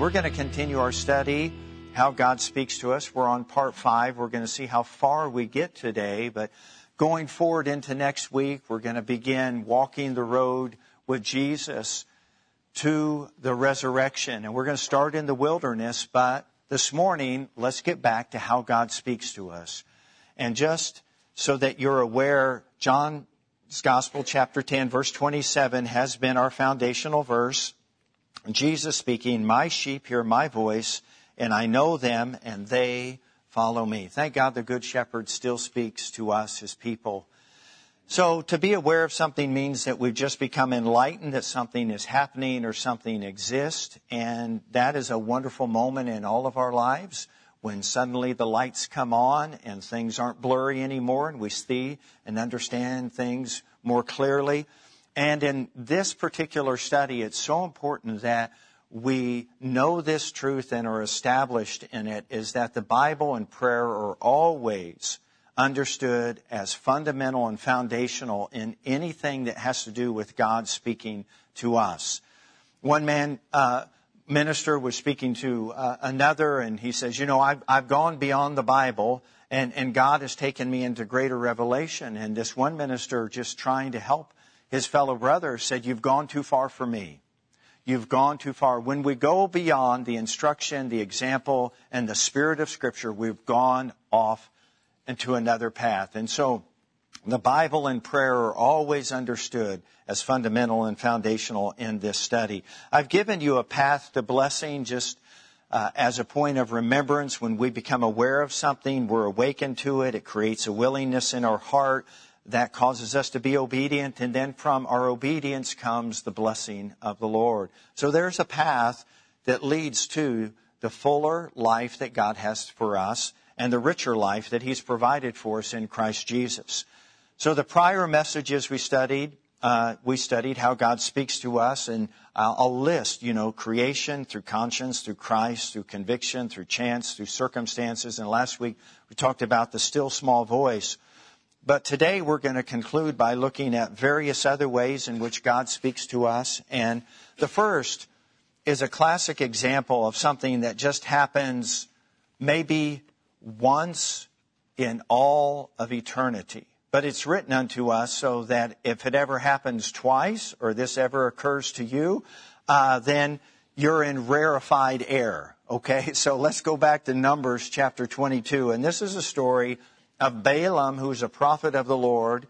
We're going to continue our study, How God Speaks to Us. We're on part five. We're going to see how far we get today, but going forward into next week, we're going to begin walking the road with Jesus to the resurrection. And we're going to start in the wilderness, but this morning, let's get back to how God speaks to us. And just so that you're aware, John's Gospel, chapter 10, verse 27, has been our foundational verse. Jesus speaking, My sheep hear my voice, and I know them, and they follow me. Thank God the Good Shepherd still speaks to us, his people. So to be aware of something means that we've just become enlightened that something is happening or something exists. And that is a wonderful moment in all of our lives when suddenly the lights come on and things aren't blurry anymore and we see and understand things more clearly. And in this particular study, it's so important that we know this truth and are established in it is that the Bible and prayer are always understood as fundamental and foundational in anything that has to do with God speaking to us. One man, uh, minister was speaking to uh, another and he says, you know, I've, I've gone beyond the Bible and, and God has taken me into greater revelation. And this one minister just trying to help his fellow brother said, you've gone too far for me. You've gone too far. When we go beyond the instruction, the example, and the spirit of scripture, we've gone off into another path. And so the Bible and prayer are always understood as fundamental and foundational in this study. I've given you a path to blessing just uh, as a point of remembrance. When we become aware of something, we're awakened to it. It creates a willingness in our heart that causes us to be obedient. And then from our obedience comes the blessing of the Lord. So there's a path that leads to the fuller life that God has for us and the richer life that He's provided for us in Christ Jesus. So the prior messages we studied, uh, we studied how God speaks to us, and I'll, I'll list, you know, creation through conscience, through Christ, through conviction, through chance, through circumstances. And last week we talked about the still small voice. But today we're going to conclude by looking at various other ways in which God speaks to us. And the first is a classic example of something that just happens maybe once in all of eternity. But it's written unto us so that if it ever happens twice or this ever occurs to you, uh, then you're in rarefied air. Okay, so let's go back to Numbers chapter 22. And this is a story of Balaam, who's a prophet of the Lord,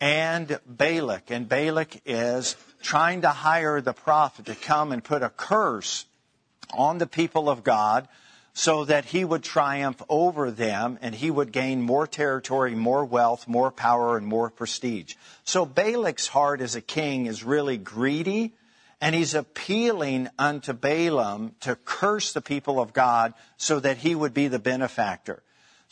and Balak. And Balak is trying to hire the prophet to come and put a curse on the people of God so that he would triumph over them and he would gain more territory, more wealth, more power, and more prestige. So Balak's heart as a king is really greedy and he's appealing unto Balaam to curse the people of God so that he would be the benefactor.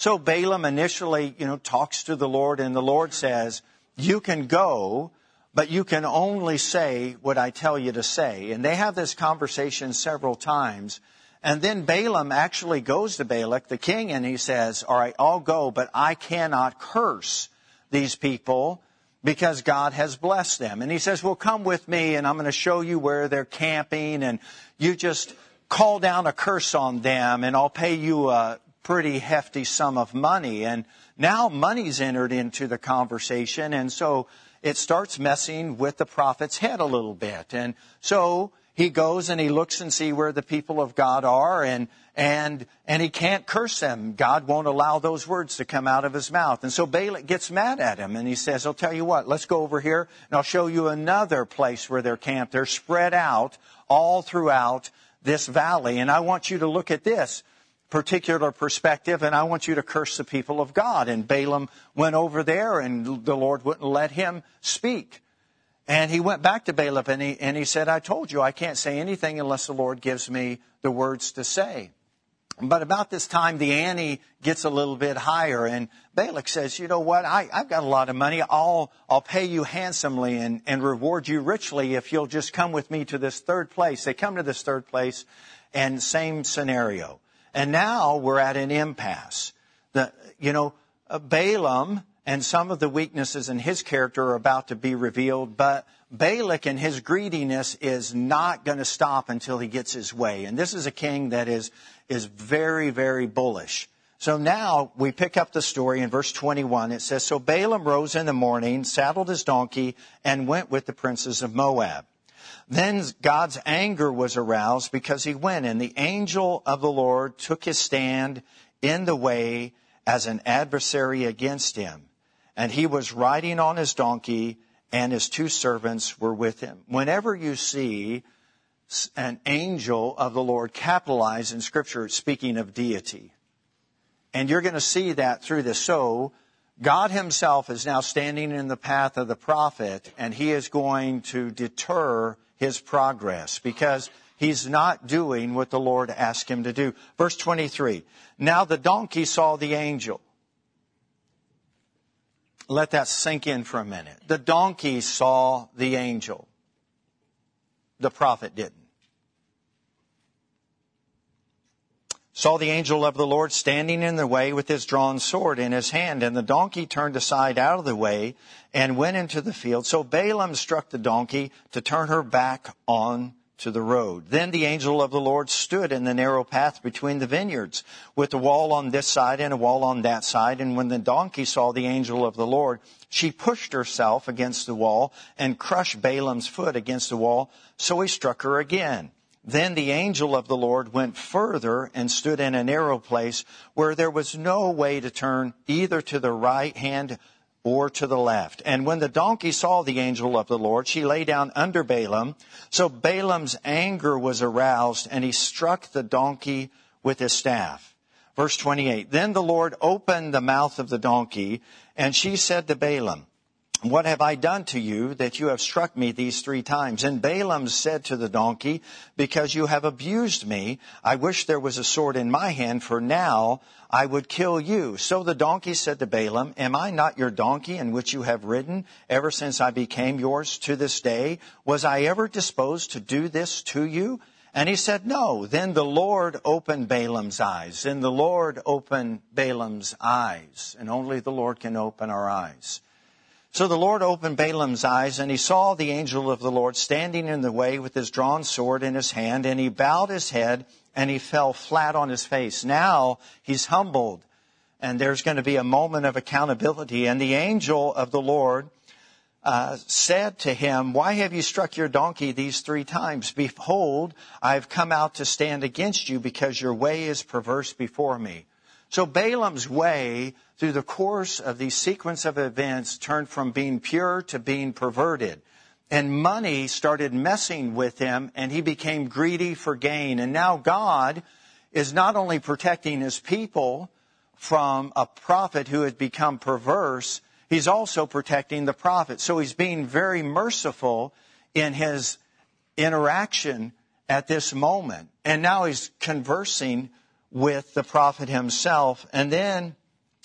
So Balaam initially, you know, talks to the Lord and the Lord says, you can go, but you can only say what I tell you to say. And they have this conversation several times. And then Balaam actually goes to Balak, the king, and he says, all right, I'll go, but I cannot curse these people because God has blessed them. And he says, well, come with me and I'm going to show you where they're camping and you just call down a curse on them and I'll pay you a pretty hefty sum of money. And now money's entered into the conversation. And so it starts messing with the prophet's head a little bit. And so he goes and he looks and see where the people of God are and and and he can't curse them. God won't allow those words to come out of his mouth. And so Balak gets mad at him and he says, I'll tell you what, let's go over here and I'll show you another place where they're camped. They're spread out all throughout this valley. And I want you to look at this particular perspective and I want you to curse the people of God. And Balaam went over there and the Lord wouldn't let him speak. And he went back to Balak and he, and he said, I told you I can't say anything unless the Lord gives me the words to say. But about this time, the ante gets a little bit higher, and Balak says, "You know what? I, have got a lot of money. I'll I'll pay you handsomely and, and reward you richly if you'll just come with me to this third place." They come to this third place, and same scenario. And now we're at an impasse. The you know uh, Balaam and some of the weaknesses in his character are about to be revealed, but Balak and his greediness is not going to stop until he gets his way. And this is a king that is, is very, very bullish. So now we pick up the story in verse 21. It says, So Balaam rose in the morning, saddled his donkey, and went with the princes of Moab. Then God's anger was aroused because he went, and the angel of the Lord took his stand in the way as an adversary against him. And he was riding on his donkey, and his two servants were with him. Whenever you see an angel of the Lord capitalized in Scripture, speaking of deity, and you're going to see that through this. So, God himself is now standing in the path of the prophet, and he is going to deter his progress because he's not doing what the Lord asked him to do. Verse 23. Now the donkey saw the angel. Let that sink in for a minute. The donkey saw the angel. The prophet didn't. Saw the angel of the Lord standing in the way with his drawn sword in his hand, and the donkey turned aside out of the way and went into the field. So Balaam struck the donkey to turn her back on to the road. Then the angel of the Lord stood in the narrow path between the vineyards, with a wall on this side and a wall on that side. And when the donkey saw the angel of the Lord, she pushed herself against the wall and crushed Balaam's foot against the wall, so he struck her again. Then the angel of the Lord went further and stood in a narrow place where there was no way to turn either to the right hand or to the left. And when the donkey saw the angel of the Lord, she lay down under Balaam. So Balaam's anger was aroused and he struck the donkey with his staff. Verse 28. Then the Lord opened the mouth of the donkey and she said to Balaam, what have I done to you that you have struck me these three times? And Balaam said to the donkey, Because you have abused me, I wish there was a sword in my hand, for now I would kill you. So the donkey said to Balaam, Am I not your donkey in which you have ridden ever since I became yours to this day? Was I ever disposed to do this to you? And he said, No. Then the Lord opened Balaam's eyes. Then the Lord opened Balaam's eyes. And only the Lord can open our eyes. So the Lord opened Balaam's eyes, and he saw the angel of the Lord standing in the way with his drawn sword in his hand, and he bowed his head and he fell flat on his face. Now he's humbled, and there's going to be a moment of accountability. And the angel of the Lord uh, said to him, Why have you struck your donkey these three times? Behold, I've come out to stand against you because your way is perverse before me. So Balaam's way through the course of these sequence of events turned from being pure to being perverted. And money started messing with him and he became greedy for gain. And now God is not only protecting his people from a prophet who had become perverse, he's also protecting the prophet. So he's being very merciful in his interaction at this moment. And now he's conversing with the prophet himself. And then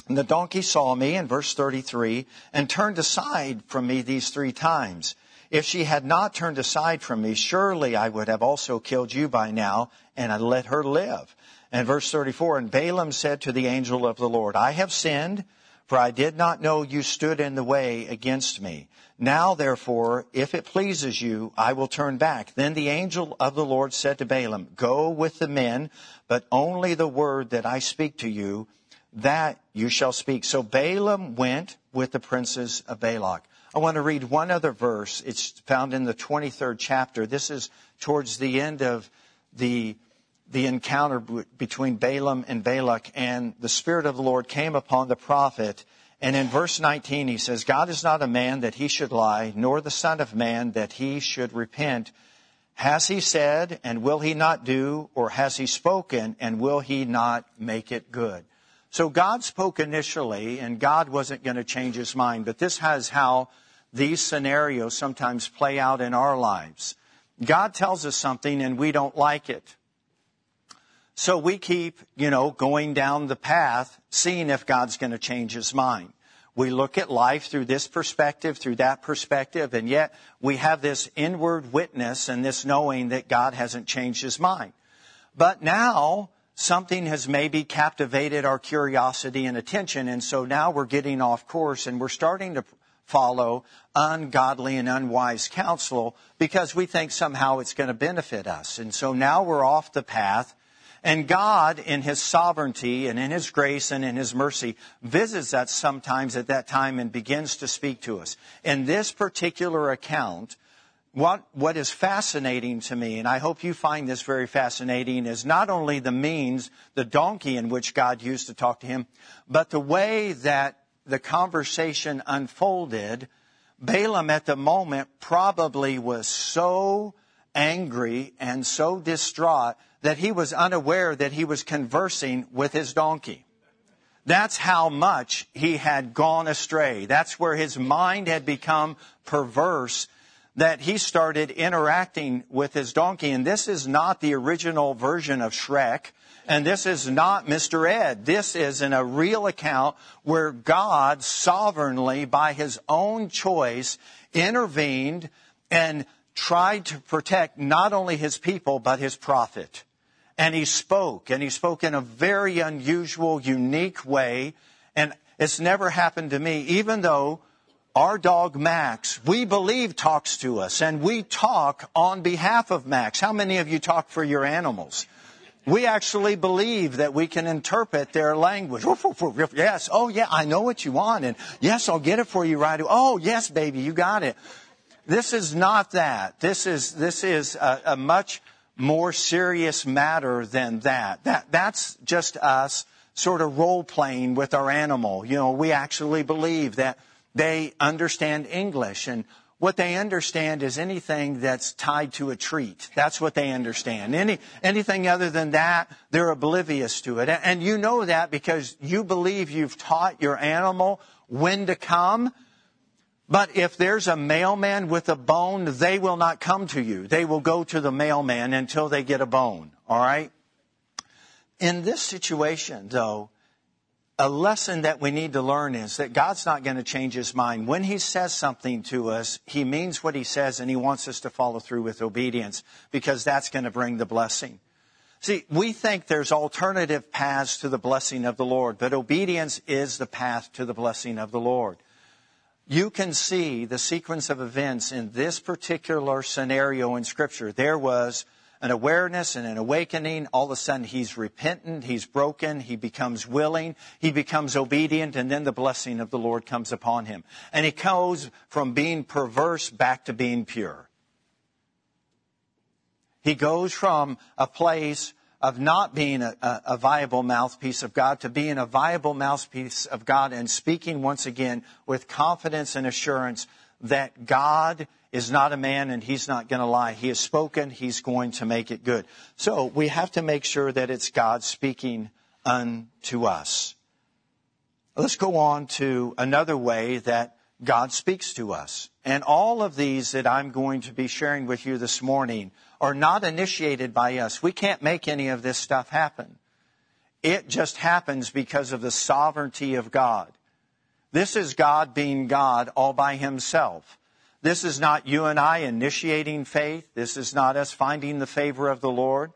the donkey saw me in verse 33 and turned aside from me these three times. If she had not turned aside from me, surely I would have also killed you by now and I let her live. And verse 34, and Balaam said to the angel of the Lord, I have sinned, for I did not know you stood in the way against me. Now therefore, if it pleases you, I will turn back. Then the angel of the Lord said to Balaam, Go with the men, but only the word that I speak to you that you shall speak. So Balaam went with the princes of Balak. I want to read one other verse. It's found in the 23rd chapter. This is towards the end of the, the encounter between Balaam and Balak, and the Spirit of the Lord came upon the prophet. And in verse 19, he says, God is not a man that he should lie, nor the Son of Man that he should repent. Has he said, and will he not do, or has he spoken, and will he not make it good? So God spoke initially, and God wasn't going to change his mind. But this has how these scenarios sometimes play out in our lives. God tells us something and we don't like it. So we keep, you know, going down the path, seeing if God's going to change his mind. We look at life through this perspective, through that perspective, and yet we have this inward witness and this knowing that God hasn't changed his mind. But now something has maybe captivated our curiosity and attention, and so now we're getting off course and we're starting to follow ungodly and unwise counsel because we think somehow it's going to benefit us. And so now we're off the path. And God, in His sovereignty and in His grace and in His mercy, visits us sometimes at that time and begins to speak to us. In this particular account, what, what is fascinating to me, and I hope you find this very fascinating, is not only the means, the donkey in which God used to talk to him, but the way that the conversation unfolded. Balaam at the moment probably was so angry and so distraught that he was unaware that he was conversing with his donkey. That's how much he had gone astray. That's where his mind had become perverse that he started interacting with his donkey. And this is not the original version of Shrek. And this is not Mr. Ed. This is in a real account where God sovereignly, by his own choice, intervened and tried to protect not only his people, but his prophet. And he spoke, and he spoke in a very unusual, unique way. And it's never happened to me, even though our dog Max, we believe talks to us and we talk on behalf of Max. How many of you talk for your animals? We actually believe that we can interpret their language. Yes. Oh, yeah, I know what you want. And yes, I'll get it for you right. away. Oh, yes, baby, you got it. This is not that. This is, this is a, a much more serious matter than that. That, that's just us sort of role playing with our animal. You know, we actually believe that they understand English and what they understand is anything that's tied to a treat. That's what they understand. Any, anything other than that, they're oblivious to it. And you know that because you believe you've taught your animal when to come. But if there's a mailman with a bone, they will not come to you. They will go to the mailman until they get a bone. All right? In this situation, though, a lesson that we need to learn is that God's not going to change his mind. When he says something to us, he means what he says and he wants us to follow through with obedience because that's going to bring the blessing. See, we think there's alternative paths to the blessing of the Lord, but obedience is the path to the blessing of the Lord. You can see the sequence of events in this particular scenario in scripture. There was an awareness and an awakening. All of a sudden, he's repentant, he's broken, he becomes willing, he becomes obedient, and then the blessing of the Lord comes upon him. And he goes from being perverse back to being pure. He goes from a place of not being a, a, viable mouthpiece of God to being a viable mouthpiece of God and speaking once again with confidence and assurance that God is not a man and he's not going to lie. He has spoken, he's going to make it good. So we have to make sure that it's God speaking unto us. Let's go on to another way that God speaks to us. And all of these that I'm going to be sharing with you this morning are not initiated by us. We can't make any of this stuff happen. It just happens because of the sovereignty of God. This is God being God all by himself. This is not you and I initiating faith. This is not us finding the favor of the Lord.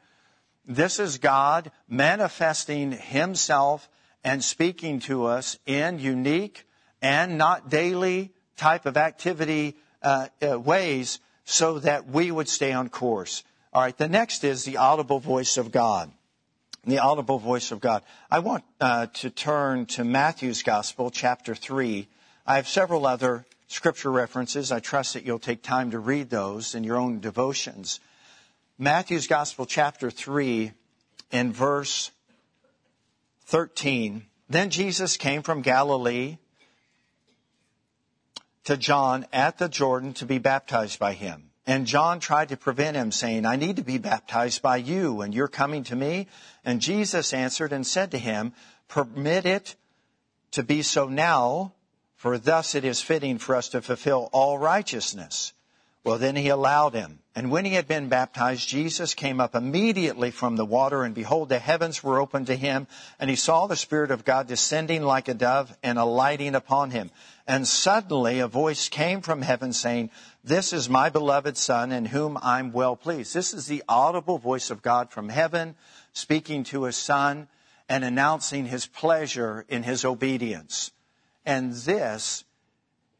This is God manifesting Himself and speaking to us in unique and not daily type of activity uh, uh, ways so that we would stay on course. All right, the next is the audible voice of God. The audible voice of God. I want uh, to turn to Matthew's Gospel, chapter 3. I have several other scripture references. I trust that you'll take time to read those in your own devotions. Matthew's Gospel, chapter 3, in verse 13. Then Jesus came from Galilee to John at the Jordan to be baptized by him. And John tried to prevent him, saying, I need to be baptized by you, and you're coming to me? And Jesus answered and said to him, Permit it to be so now, for thus it is fitting for us to fulfill all righteousness. Well, then he allowed him. And when he had been baptized, Jesus came up immediately from the water, and behold, the heavens were opened to him, and he saw the Spirit of God descending like a dove and alighting upon him. And suddenly a voice came from heaven saying, This is my beloved Son, in whom I'm well pleased. This is the audible voice of God from heaven, speaking to his Son and announcing his pleasure in his obedience. And this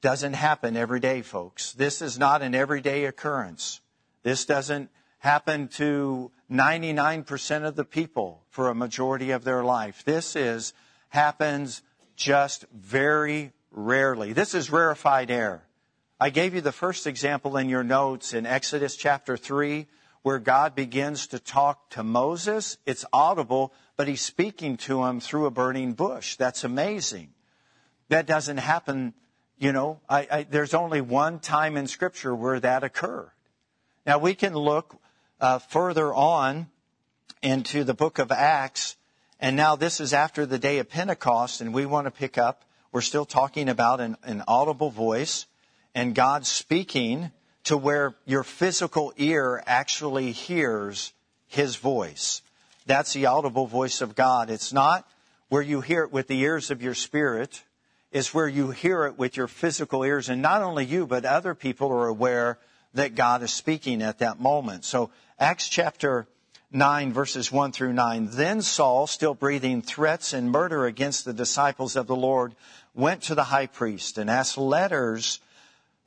doesn't happen every day, folks. This is not an everyday occurrence. This doesn't happen to 99% of the people for a majority of their life. This is, happens just very rarely. This is rarefied air. I gave you the first example in your notes in Exodus chapter 3 where God begins to talk to Moses. It's audible, but he's speaking to him through a burning bush. That's amazing. That doesn't happen you know, I, I, there's only one time in Scripture where that occurred. Now we can look uh, further on into the book of Acts, and now this is after the day of Pentecost, and we want to pick up. We're still talking about an, an audible voice and God speaking to where your physical ear actually hears His voice. That's the audible voice of God. It's not where you hear it with the ears of your spirit is where you hear it with your physical ears. And not only you, but other people are aware that God is speaking at that moment. So Acts chapter 9 verses 1 through 9. Then Saul, still breathing threats and murder against the disciples of the Lord, went to the high priest and asked letters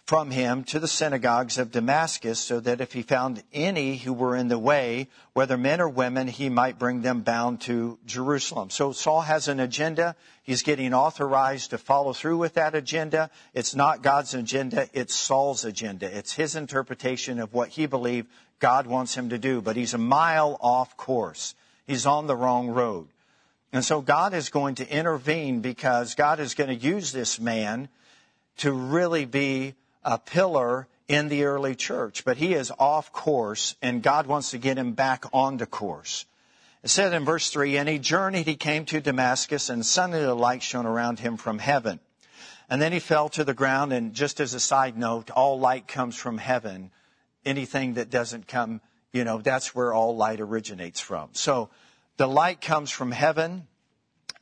from him to the synagogues of Damascus, so that if he found any who were in the way, whether men or women, he might bring them bound to Jerusalem. So Saul has an agenda. He's getting authorized to follow through with that agenda. It's not God's agenda, it's Saul's agenda. It's his interpretation of what he believed God wants him to do, but he's a mile off course. He's on the wrong road. And so God is going to intervene because God is going to use this man to really be a pillar in the early church, but he is off course and God wants to get him back onto course. It said in verse 3, And he journeyed, he came to Damascus, and suddenly a light shone around him from heaven. And then he fell to the ground, and just as a side note, all light comes from heaven. Anything that doesn't come, you know, that's where all light originates from. So the light comes from heaven,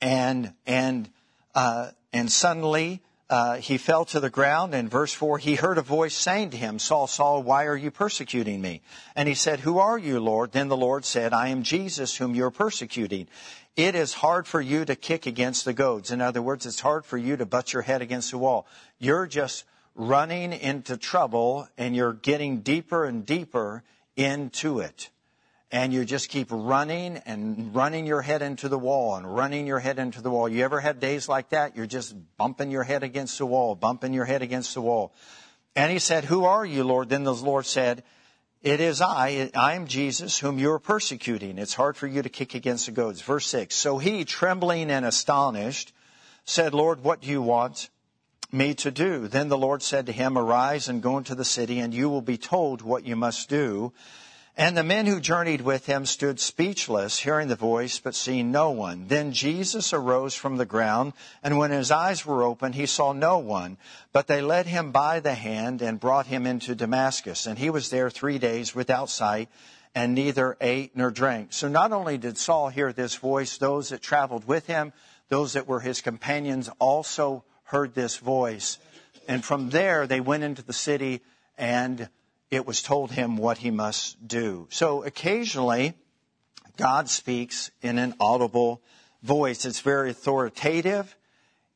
and, and, uh, and suddenly uh, he fell to the ground. In verse 4, he heard a voice saying to him, Saul, Saul, why are you persecuting me? And he said, Who are you, Lord? Then the Lord said, I am Jesus whom you're persecuting. It is hard for you to kick against the goads. In other words, it's hard for you to butt your head against the wall. You're just running into trouble and you're getting deeper and deeper into it and you just keep running and running your head into the wall and running your head into the wall. You ever had days like that? You're just bumping your head against the wall, bumping your head against the wall. And he said, Who are you, Lord? Then the Lord said, It is I. I am Jesus whom you are persecuting. It's hard for you to kick against the goads. Verse 6. So he, trembling and astonished, said, Lord, what do you want? me to do. Then the Lord said to him, Arise and go into the city, and you will be told what you must do. And the men who journeyed with him stood speechless, hearing the voice, but seeing no one. Then Jesus arose from the ground, and when his eyes were opened, he saw no one. But they led him by the hand and brought him into Damascus. And he was there three days without sight, and neither ate nor drank. So not only did Saul hear this voice, those that traveled with him, those that were his companions also heard this voice. And from there, they went into the city and it was told him what he must do. So occasionally, God speaks in an audible voice. It's very authoritative.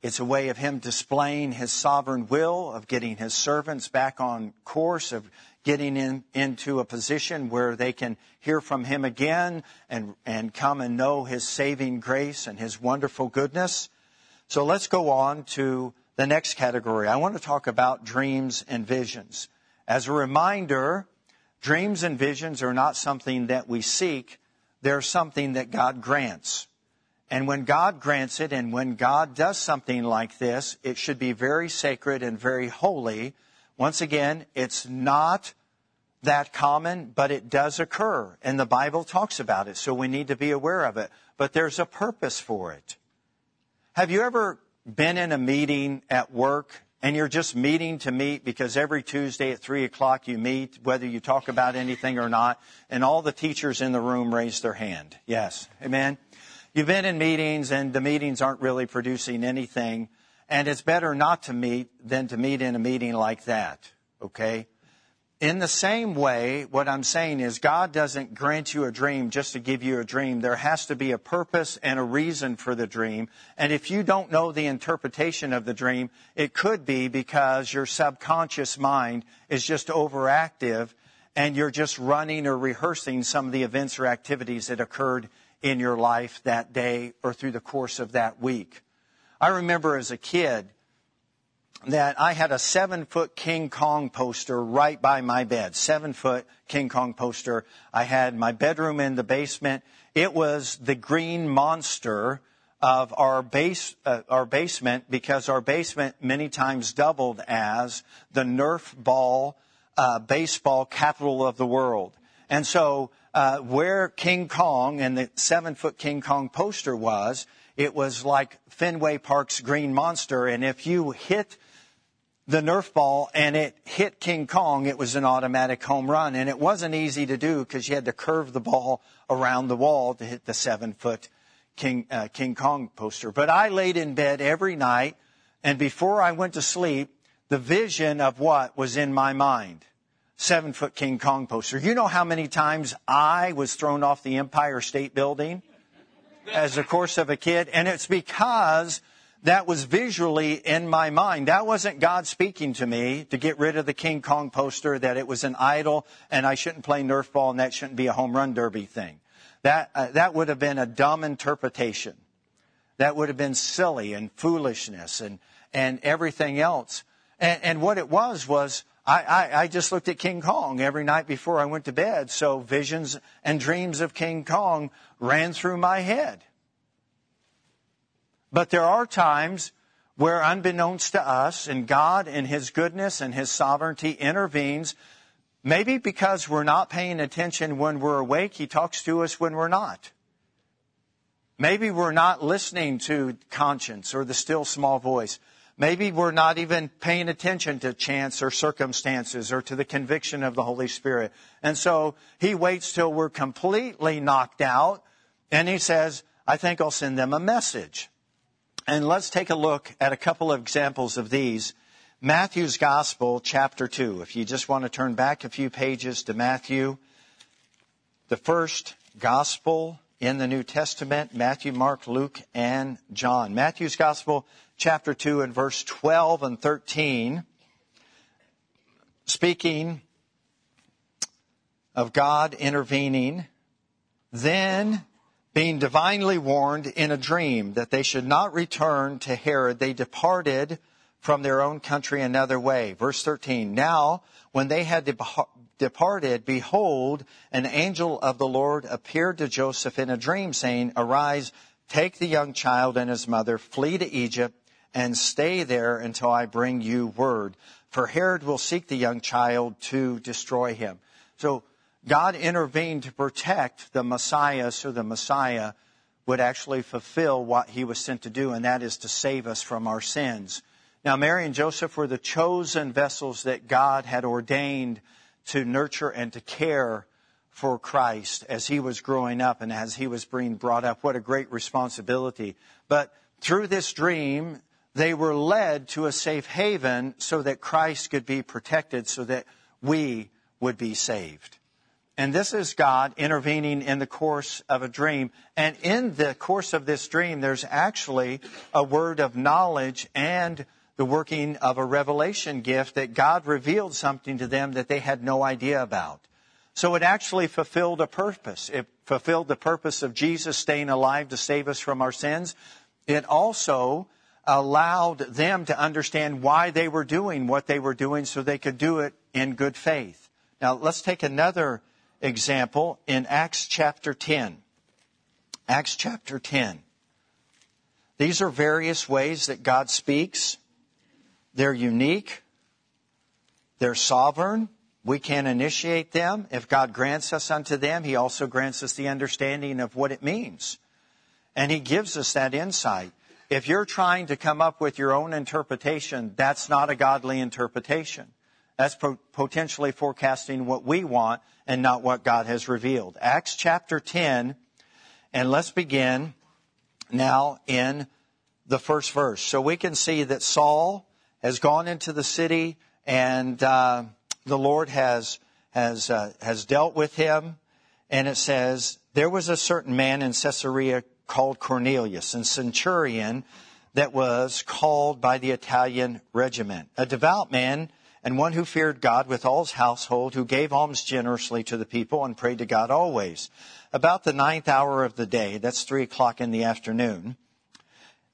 It's a way of him displaying his sovereign will, of getting his servants back on course, of getting in, into a position where they can hear from him again and, and come and know his saving grace and his wonderful goodness. So let's go on to the next category. I want to talk about dreams and visions. As a reminder, dreams and visions are not something that we seek, they're something that God grants. And when God grants it and when God does something like this, it should be very sacred and very holy. Once again, it's not that common, but it does occur. And the Bible talks about it, so we need to be aware of it. But there's a purpose for it. Have you ever been in a meeting at work and you're just meeting to meet because every Tuesday at 3 o'clock you meet, whether you talk about anything or not, and all the teachers in the room raise their hand. Yes. Amen. You've been in meetings and the meetings aren't really producing anything, and it's better not to meet than to meet in a meeting like that. Okay? In the same way, what I'm saying is God doesn't grant you a dream just to give you a dream. There has to be a purpose and a reason for the dream. And if you don't know the interpretation of the dream, it could be because your subconscious mind is just overactive and you're just running or rehearsing some of the events or activities that occurred in your life that day or through the course of that week. I remember as a kid, that I had a seven foot King Kong poster right by my bed. Seven foot King Kong poster. I had my bedroom in the basement. It was the green monster of our base, uh, our basement because our basement many times doubled as the Nerf ball, uh, baseball capital of the world. And so, uh, where King Kong and the seven foot King Kong poster was, it was like Fenway Park's green monster. And if you hit the Nerf ball and it hit King Kong, it was an automatic home run. And it wasn't easy to do because you had to curve the ball around the wall to hit the seven foot King, uh, King Kong poster. But I laid in bed every night and before I went to sleep, the vision of what was in my mind. Seven foot King Kong poster. You know how many times I was thrown off the Empire State Building as a course of a kid? And it's because that was visually in my mind. That wasn't God speaking to me to get rid of the King Kong poster, that it was an idol and I shouldn't play Nerf ball and that shouldn't be a home run derby thing. That, uh, that would have been a dumb interpretation. That would have been silly and foolishness and, and everything else. And, and what it was was I, I, I just looked at King Kong every night before I went to bed. So visions and dreams of King Kong ran through my head. But there are times where unbeknownst to us, and God in His goodness and His sovereignty intervenes, maybe because we're not paying attention when we're awake, He talks to us when we're not. Maybe we're not listening to conscience or the still small voice. Maybe we're not even paying attention to chance or circumstances or to the conviction of the Holy Spirit. And so He waits till we're completely knocked out and He says, I think I'll send them a message. And let's take a look at a couple of examples of these. Matthew's Gospel, chapter 2. If you just want to turn back a few pages to Matthew, the first Gospel in the New Testament Matthew, Mark, Luke, and John. Matthew's Gospel, chapter 2, and verse 12 and 13, speaking of God intervening. Then being divinely warned in a dream that they should not return to Herod, they departed from their own country another way. Verse 13. Now, when they had departed, behold, an angel of the Lord appeared to Joseph in a dream, saying, Arise, take the young child and his mother, flee to Egypt, and stay there until I bring you word. For Herod will seek the young child to destroy him. So God intervened to protect the Messiah so the Messiah would actually fulfill what he was sent to do, and that is to save us from our sins. Now, Mary and Joseph were the chosen vessels that God had ordained to nurture and to care for Christ as he was growing up and as he was being brought up. What a great responsibility. But through this dream, they were led to a safe haven so that Christ could be protected, so that we would be saved. And this is God intervening in the course of a dream. And in the course of this dream, there's actually a word of knowledge and the working of a revelation gift that God revealed something to them that they had no idea about. So it actually fulfilled a purpose. It fulfilled the purpose of Jesus staying alive to save us from our sins. It also allowed them to understand why they were doing what they were doing so they could do it in good faith. Now let's take another example in Acts chapter 10. Acts chapter 10. These are various ways that God speaks. They're unique. They're sovereign. We can initiate them. If God grants us unto them, He also grants us the understanding of what it means. And He gives us that insight. if you're trying to come up with your own interpretation, that's not a godly interpretation. That's po- potentially forecasting what we want and not what God has revealed. Acts chapter 10, and let's begin now in the first verse. So we can see that Saul has gone into the city and uh, the Lord has has uh, has dealt with him. And it says there was a certain man in Caesarea called Cornelius, a centurion that was called by the Italian regiment, a devout man and one who feared God with all his household, who gave alms generously to the people and prayed to God always. About the ninth hour of the day, that's three o'clock in the afternoon,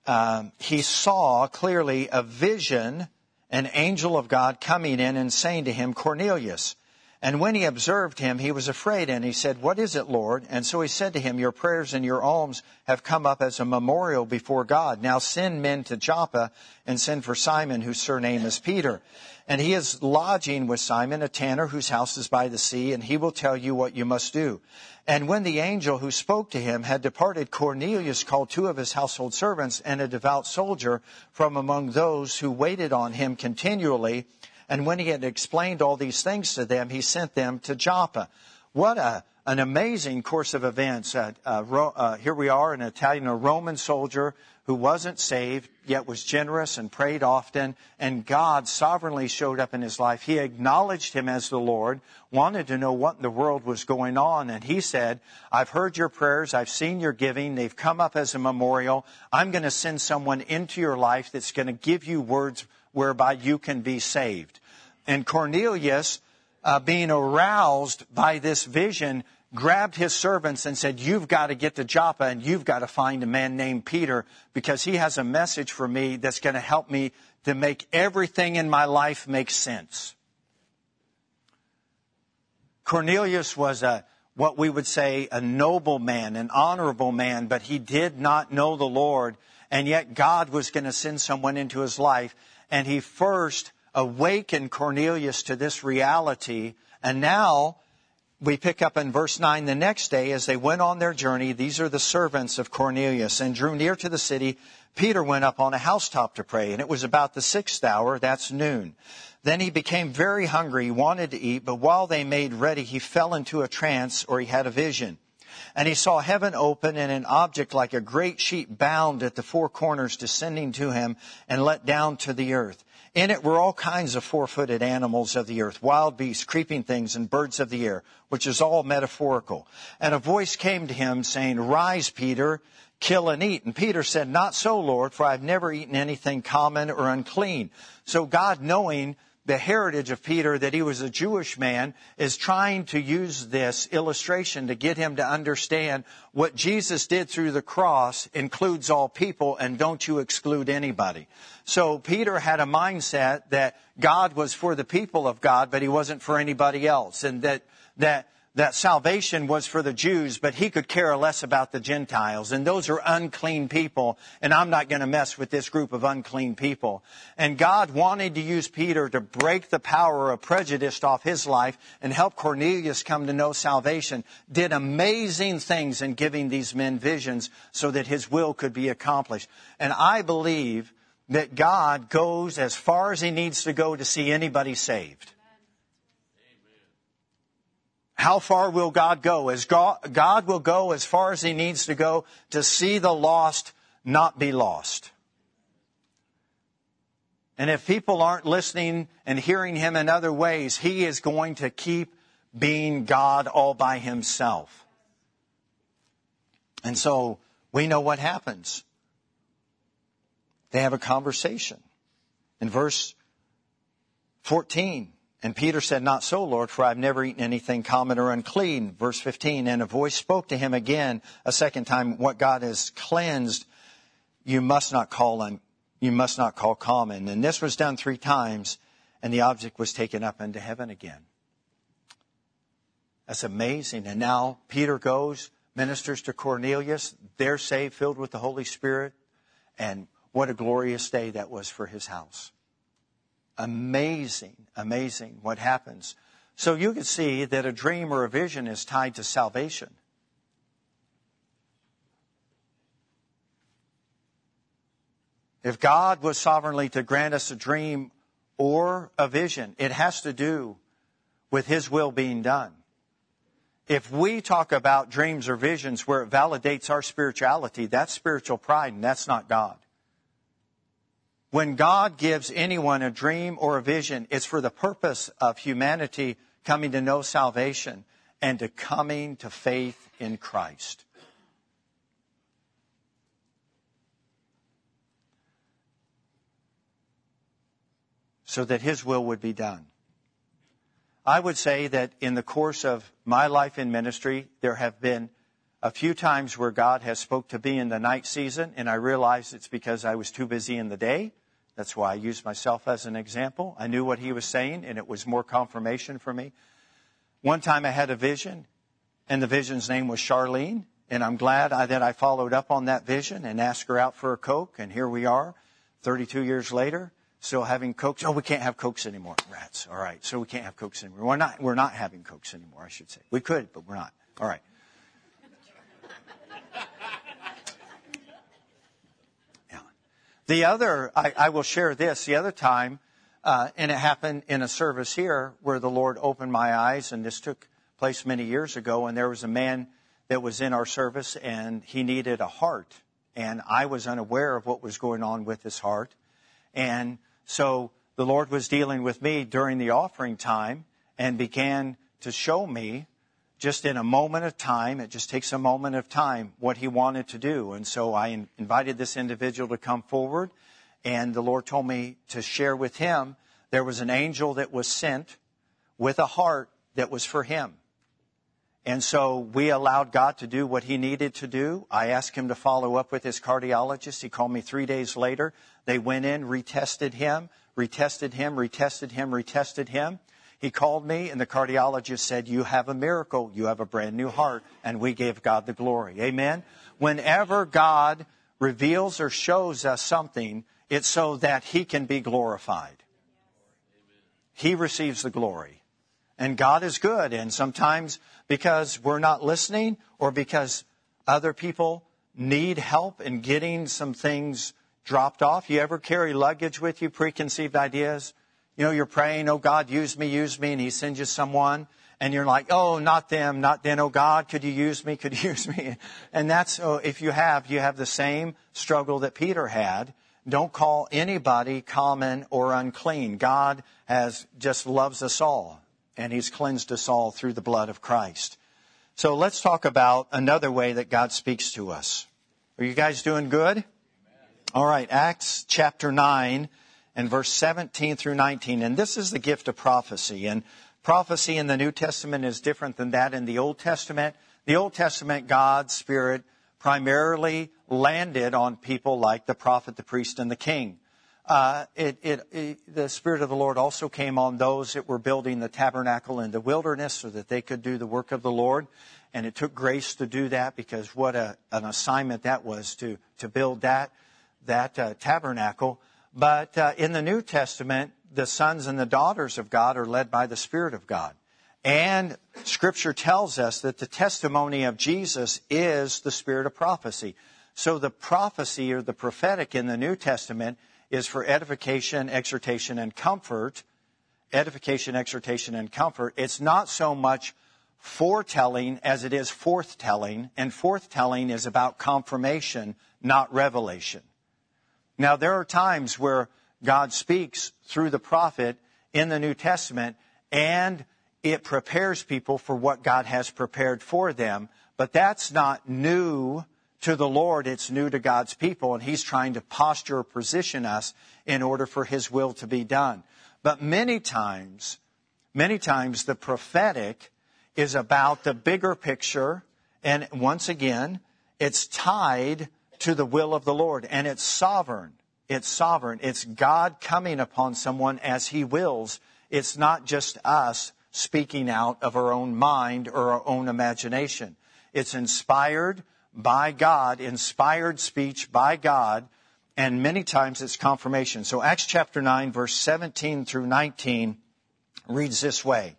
um, he saw clearly a vision, an angel of God coming in and saying to him, Cornelius. And when he observed him, he was afraid and he said, What is it, Lord? And so he said to him, Your prayers and your alms have come up as a memorial before God. Now send men to Joppa and send for Simon, whose surname is Peter. And he is lodging with Simon, a tanner whose house is by the sea, and he will tell you what you must do. And when the angel who spoke to him had departed, Cornelius called two of his household servants and a devout soldier from among those who waited on him continually and when he had explained all these things to them, he sent them to Joppa. What a, an amazing course of events. Uh, uh, uh, here we are, an Italian, a Roman soldier who wasn't saved, yet was generous and prayed often, and God sovereignly showed up in his life. He acknowledged him as the Lord, wanted to know what in the world was going on, and he said, I've heard your prayers, I've seen your giving, they've come up as a memorial. I'm going to send someone into your life that's going to give you words whereby you can be saved. And Cornelius, uh, being aroused by this vision, grabbed his servants and said, You've got to get to Joppa and you've got to find a man named Peter because he has a message for me that's going to help me to make everything in my life make sense. Cornelius was a, what we would say, a noble man, an honorable man, but he did not know the Lord, and yet God was going to send someone into his life, and he first awakened Cornelius to this reality. And now we pick up in verse 9 the next day as they went on their journey. These are the servants of Cornelius and drew near to the city. Peter went up on a housetop to pray, and it was about the sixth hour, that's noon. Then he became very hungry, he wanted to eat, but while they made ready, he fell into a trance or he had a vision. And he saw heaven open and an object like a great sheet bound at the four corners descending to him and let down to the earth. In it were all kinds of four-footed animals of the earth, wild beasts, creeping things, and birds of the air, which is all metaphorical. And a voice came to him saying, Rise, Peter, kill and eat. And Peter said, Not so, Lord, for I've never eaten anything common or unclean. So God, knowing the heritage of Peter, that he was a Jewish man, is trying to use this illustration to get him to understand what Jesus did through the cross includes all people and don't you exclude anybody. So Peter had a mindset that God was for the people of God, but he wasn't for anybody else. And that, that that salvation was for the Jews, but he could care less about the Gentiles. And those are unclean people, and I'm not going to mess with this group of unclean people. And God wanted to use Peter to break the power of prejudice off his life and help Cornelius come to know salvation. Did amazing things in giving these men visions so that his will could be accomplished. And I believe that God goes as far as he needs to go to see anybody saved. How far will God go? As God, God will go as far as He needs to go to see the lost not be lost. And if people aren't listening and hearing Him in other ways, He is going to keep being God all by Himself. And so we know what happens. They have a conversation. In verse 14, and Peter said, Not so, Lord, for I've never eaten anything common or unclean. Verse 15, and a voice spoke to him again a second time, What God has cleansed, you must not call un, you must not call common. And this was done three times, and the object was taken up into heaven again. That's amazing. And now Peter goes, ministers to Cornelius. They're saved, filled with the Holy Spirit. And what a glorious day that was for his house amazing, amazing what happens. So you can see that a dream or a vision is tied to salvation. If God was sovereignly to grant us a dream or a vision, it has to do with His will being done. If we talk about dreams or visions where it validates our spirituality, that's spiritual pride and that's not God. When God gives anyone a dream or a vision, it's for the purpose of humanity coming to know salvation and to coming to faith in Christ. So that His will would be done. I would say that in the course of my life in ministry, there have been a few times where God has spoke to me in the night season, and I realized it's because I was too busy in the day. That's why I used myself as an example. I knew what he was saying, and it was more confirmation for me. One time I had a vision, and the vision's name was Charlene, and I'm glad I, that I followed up on that vision and asked her out for a Coke, and here we are, 32 years later, still having Cokes. Oh, we can't have Cokes anymore. Rats. All right, so we can't have Cokes anymore. We're not, we're not having Cokes anymore, I should say. We could, but we're not. All right. The other, I, I will share this, the other time, uh, and it happened in a service here where the Lord opened my eyes, and this took place many years ago, and there was a man that was in our service, and he needed a heart. And I was unaware of what was going on with his heart. And so the Lord was dealing with me during the offering time and began to show me just in a moment of time, it just takes a moment of time, what he wanted to do. And so I invited this individual to come forward, and the Lord told me to share with him there was an angel that was sent with a heart that was for him. And so we allowed God to do what he needed to do. I asked him to follow up with his cardiologist. He called me three days later. They went in, retested him, retested him, retested him, retested him. He called me and the cardiologist said, you have a miracle. You have a brand new heart. And we gave God the glory. Amen. Whenever God reveals or shows us something, it's so that he can be glorified. He receives the glory. And God is good. And sometimes because we're not listening or because other people need help in getting some things dropped off. You ever carry luggage with you, preconceived ideas? You know, you're praying, oh God, use me, use me, and He sends you someone, and you're like, oh, not them, not them. oh God, could you use me, could you use me? And that's, oh, if you have, you have the same struggle that Peter had. Don't call anybody common or unclean. God has just loves us all, and He's cleansed us all through the blood of Christ. So let's talk about another way that God speaks to us. Are you guys doing good? All right, Acts chapter 9 and verse 17 through 19. And this is the gift of prophecy. And prophecy in the New Testament is different than that in the Old Testament. The Old Testament, God's Spirit primarily landed on people like the prophet, the priest, and the king. Uh, it, it, it, the Spirit of the Lord also came on those that were building the tabernacle in the wilderness so that they could do the work of the Lord. And it took grace to do that because what a, an assignment that was to, to build that, that uh, tabernacle. But uh, in the New Testament, the sons and the daughters of God are led by the Spirit of God. And Scripture tells us that the testimony of Jesus is the spirit of prophecy. So the prophecy or the prophetic in the New Testament is for edification, exhortation, and comfort. Edification, exhortation, and comfort. It's not so much foretelling as it is forthtelling, and forthtelling is about confirmation, not revelation. Now, there are times where God speaks through the prophet in the New Testament and it prepares people for what God has prepared for them. But that's not new to the Lord. It's new to God's people and He's trying to posture or position us in order for His will to be done. But many times, many times the prophetic is about the bigger picture and once again, it's tied to the will of the Lord, and it's sovereign. It's sovereign. It's God coming upon someone as He wills. It's not just us speaking out of our own mind or our own imagination. It's inspired by God, inspired speech by God, and many times it's confirmation. So Acts chapter 9 verse 17 through 19 reads this way.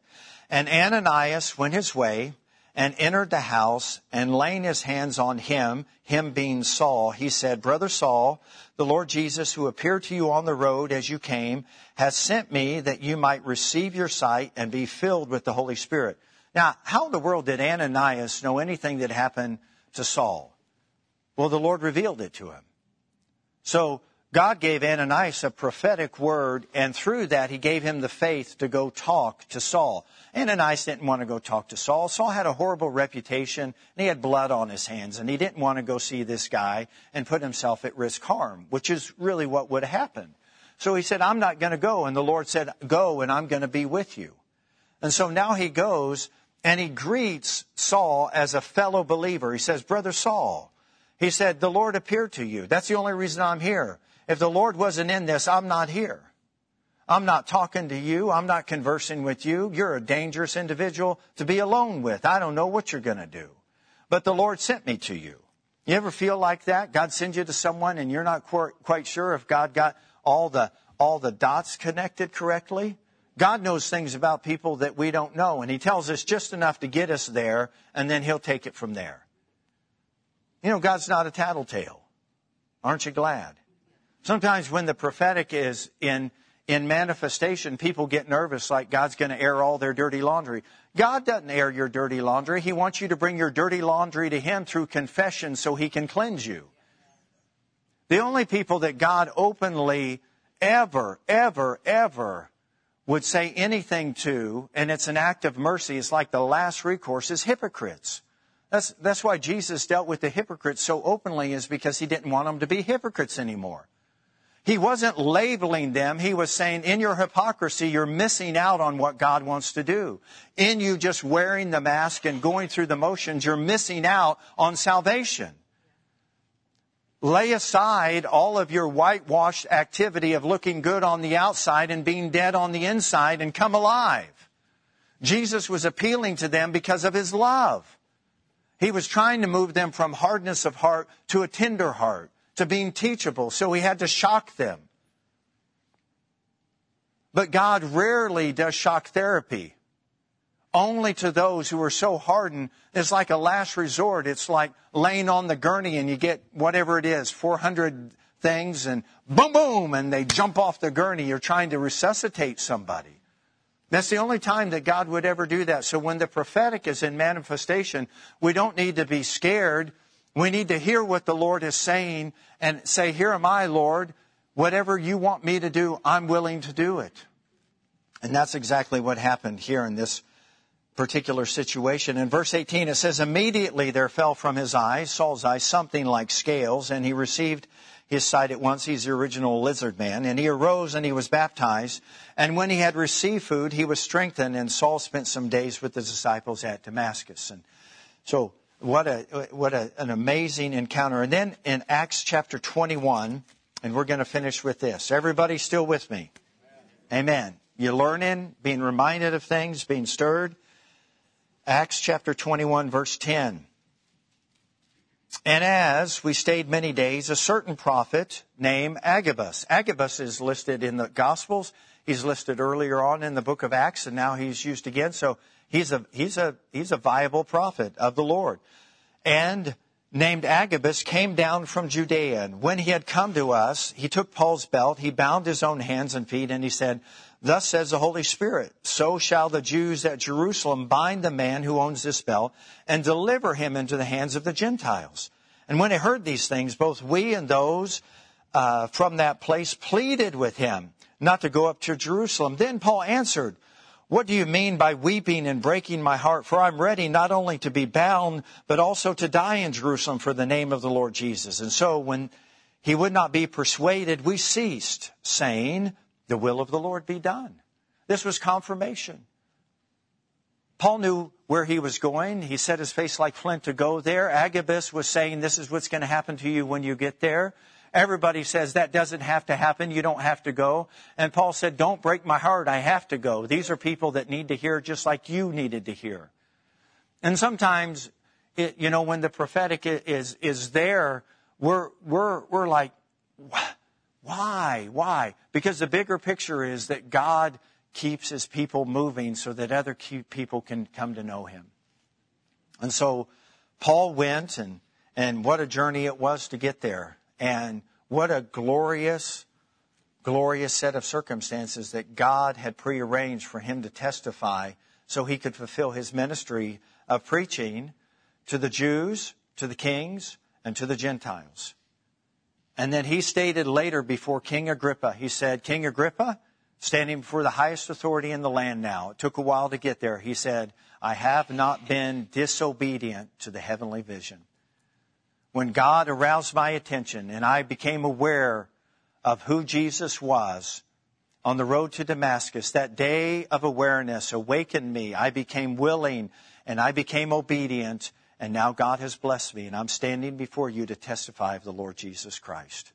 And Ananias went his way and entered the house and laying his hands on him, him being Saul, he said, Brother Saul, the Lord Jesus who appeared to you on the road as you came has sent me that you might receive your sight and be filled with the Holy Spirit. Now, how in the world did Ananias know anything that happened to Saul? Well, the Lord revealed it to him. So God gave Ananias a prophetic word, and through that, he gave him the faith to go talk to Saul. Ananias didn't want to go talk to Saul. Saul had a horrible reputation, and he had blood on his hands, and he didn't want to go see this guy and put himself at risk harm, which is really what would happen. So he said, I'm not going to go. And the Lord said, Go, and I'm going to be with you. And so now he goes, and he greets Saul as a fellow believer. He says, Brother Saul, he said, The Lord appeared to you. That's the only reason I'm here. If the Lord wasn't in this, I'm not here. I'm not talking to you. I'm not conversing with you. You're a dangerous individual to be alone with. I don't know what you're going to do. But the Lord sent me to you. You ever feel like that? God sends you to someone and you're not quite sure if God got all the, all the dots connected correctly? God knows things about people that we don't know, and He tells us just enough to get us there, and then He'll take it from there. You know, God's not a tattletale. Aren't you glad? Sometimes when the prophetic is in, in manifestation, people get nervous like God's going to air all their dirty laundry. God doesn't air your dirty laundry. He wants you to bring your dirty laundry to Him through confession so He can cleanse you. The only people that God openly ever, ever, ever would say anything to, and it's an act of mercy, it's like the last recourse, is hypocrites. That's, that's why Jesus dealt with the hypocrites so openly, is because he didn't want them to be hypocrites anymore. He wasn't labeling them. He was saying, in your hypocrisy, you're missing out on what God wants to do. In you just wearing the mask and going through the motions, you're missing out on salvation. Lay aside all of your whitewashed activity of looking good on the outside and being dead on the inside and come alive. Jesus was appealing to them because of his love. He was trying to move them from hardness of heart to a tender heart to being teachable, so he had to shock them. But God rarely does shock therapy. Only to those who are so hardened. It's like a last resort. It's like laying on the gurney and you get whatever it is, 400 things and boom, boom, and they jump off the gurney. You're trying to resuscitate somebody. That's the only time that God would ever do that. So when the prophetic is in manifestation, we don't need to be scared we need to hear what the Lord is saying and say, Here am I, Lord. Whatever you want me to do, I'm willing to do it. And that's exactly what happened here in this particular situation. In verse 18, it says, Immediately there fell from his eyes, Saul's eyes, something like scales, and he received his sight at once. He's the original lizard man. And he arose and he was baptized. And when he had received food, he was strengthened, and Saul spent some days with the disciples at Damascus. And so what a what a, an amazing encounter. And then in Acts chapter 21, and we're going to finish with this. Everybody still with me? Amen. Amen. You learning, being reminded of things, being stirred. Acts chapter 21 verse 10. And as we stayed many days, a certain prophet named Agabus. Agabus is listed in the Gospels. He's listed earlier on in the book of Acts, and now he's used again. So He's a, he's a, he's a viable prophet of the Lord. And named Agabus came down from Judea. And when he had come to us, he took Paul's belt, he bound his own hands and feet, and he said, Thus says the Holy Spirit, so shall the Jews at Jerusalem bind the man who owns this belt and deliver him into the hands of the Gentiles. And when he heard these things, both we and those uh, from that place pleaded with him not to go up to Jerusalem. Then Paul answered, what do you mean by weeping and breaking my heart? For I'm ready not only to be bound, but also to die in Jerusalem for the name of the Lord Jesus. And so when he would not be persuaded, we ceased, saying, The will of the Lord be done. This was confirmation. Paul knew where he was going. He set his face like flint to go there. Agabus was saying, This is what's going to happen to you when you get there. Everybody says that doesn't have to happen. You don't have to go. And Paul said, don't break my heart. I have to go. These are people that need to hear just like you needed to hear. And sometimes, it, you know, when the prophetic is, is there, we're, we're, we're like, why? Why? Because the bigger picture is that God keeps his people moving so that other people can come to know him. And so Paul went and, and what a journey it was to get there. And what a glorious, glorious set of circumstances that God had prearranged for him to testify so he could fulfill his ministry of preaching to the Jews, to the kings, and to the Gentiles. And then he stated later before King Agrippa, he said, King Agrippa, standing before the highest authority in the land now, it took a while to get there. He said, I have not been disobedient to the heavenly vision. When God aroused my attention and I became aware of who Jesus was on the road to Damascus, that day of awareness awakened me. I became willing and I became obedient and now God has blessed me, and I'm standing before you to testify of the Lord Jesus Christ.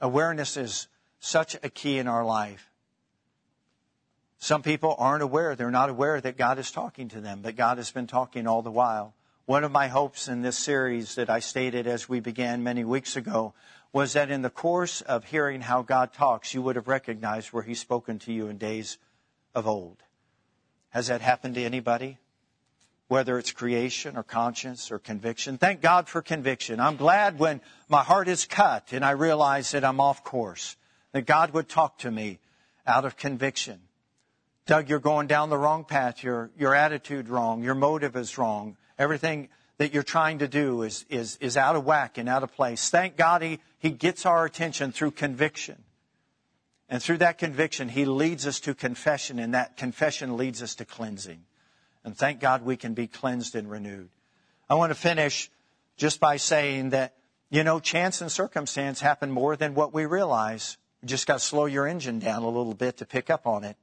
Awareness is such a key in our life. Some people aren't aware. They're not aware that God is talking to them, but God has been talking all the while. One of my hopes in this series that I stated as we began many weeks ago was that in the course of hearing how God talks, you would have recognized where He's spoken to you in days of old. Has that happened to anybody? whether it's creation or conscience or conviction. Thank God for conviction. I'm glad when my heart is cut and I realize that I'm off course, that God would talk to me out of conviction. Doug, you're going down the wrong path. Your, your attitude wrong. Your motive is wrong. Everything that you're trying to do is, is, is out of whack and out of place. Thank God he, he gets our attention through conviction. And through that conviction, he leads us to confession, and that confession leads us to cleansing. And thank God we can be cleansed and renewed. I want to finish just by saying that, you know, chance and circumstance happen more than what we realize. You just got to slow your engine down a little bit to pick up on it.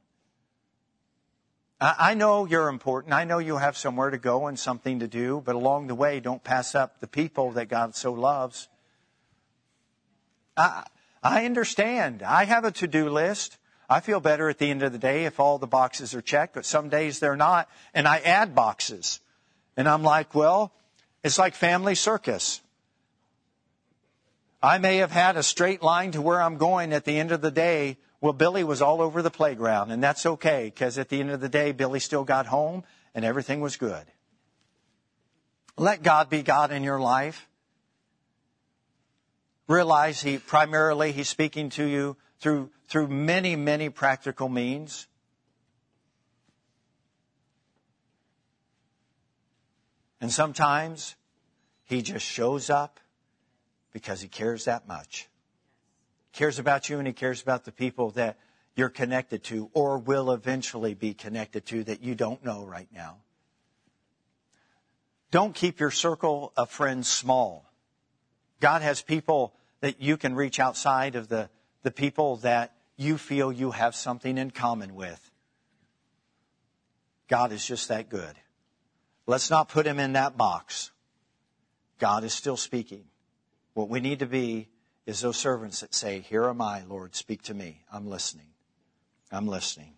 I know you're important. I know you have somewhere to go and something to do, but along the way, don't pass up the people that God so loves. I, I understand. I have a to-do list. I feel better at the end of the day if all the boxes are checked, but some days they're not, and I add boxes. And I'm like, well, it's like family circus. I may have had a straight line to where I'm going at the end of the day. Well, Billy was all over the playground, and that's okay, because at the end of the day, Billy still got home, and everything was good. Let God be God in your life. Realize He primarily He's speaking to you through, through many, many practical means. And sometimes he just shows up because he cares that much. Cares about you and he cares about the people that you're connected to or will eventually be connected to that you don't know right now. Don't keep your circle of friends small. God has people that you can reach outside of the the people that you feel you have something in common with. God is just that good. Let's not put him in that box. God is still speaking. What we need to be is those servants that say, Here am I, Lord, speak to me. I'm listening. I'm listening.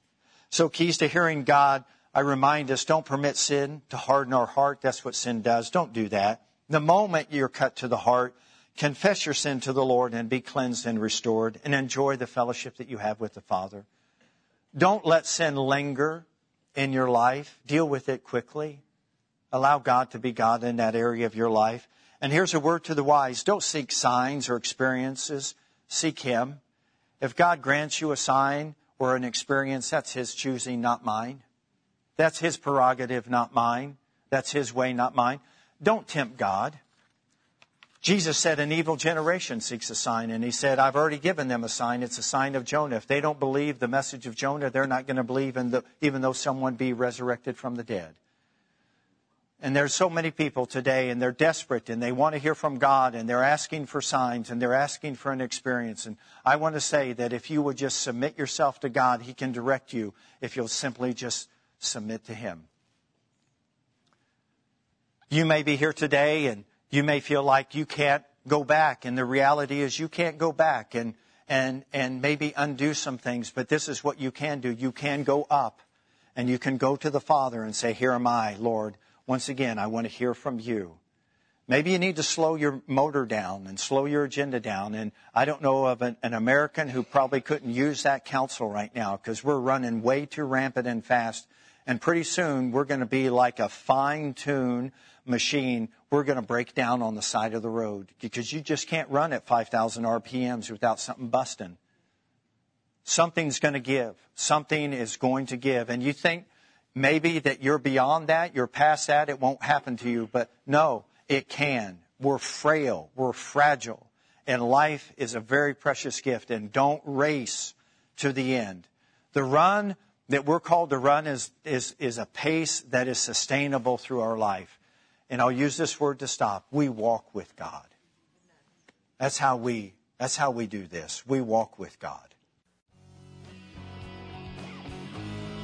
So, keys to hearing God, I remind us don't permit sin to harden our heart. That's what sin does. Don't do that. The moment you're cut to the heart, confess your sin to the Lord and be cleansed and restored and enjoy the fellowship that you have with the Father. Don't let sin linger in your life. Deal with it quickly. Allow God to be God in that area of your life. And here's a word to the wise. Don't seek signs or experiences. Seek Him. If God grants you a sign or an experience, that's His choosing, not mine. That's His prerogative, not mine. That's His way, not mine. Don't tempt God. Jesus said, An evil generation seeks a sign. And he said, I've already given them a sign. It's a sign of Jonah. If they don't believe the message of Jonah, they're not going to believe, in the, even though someone be resurrected from the dead. And there's so many people today, and they're desperate, and they want to hear from God, and they're asking for signs, and they're asking for an experience. And I want to say that if you would just submit yourself to God, He can direct you if you'll simply just submit to Him. You may be here today, and you may feel like you can't go back, and the reality is you can't go back and, and, and maybe undo some things, but this is what you can do. You can go up, and you can go to the Father and say, Here am I, Lord. Once again, I want to hear from you. Maybe you need to slow your motor down and slow your agenda down. And I don't know of an, an American who probably couldn't use that counsel right now because we're running way too rampant and fast And pretty soon we're going to be like a fine tuned machine. We're going to break down on the side of the road because you just can't run at 5,000 RPMs without something busting. Something's going to give. Something is going to give. And you think maybe that you're beyond that, you're past that, it won't happen to you. But no, it can. We're frail. We're fragile. And life is a very precious gift. And don't race to the end. The run that we're called to run is, is, is a pace that is sustainable through our life. And I'll use this word to stop. We walk with God. That's how we, that's how we do this. We walk with God.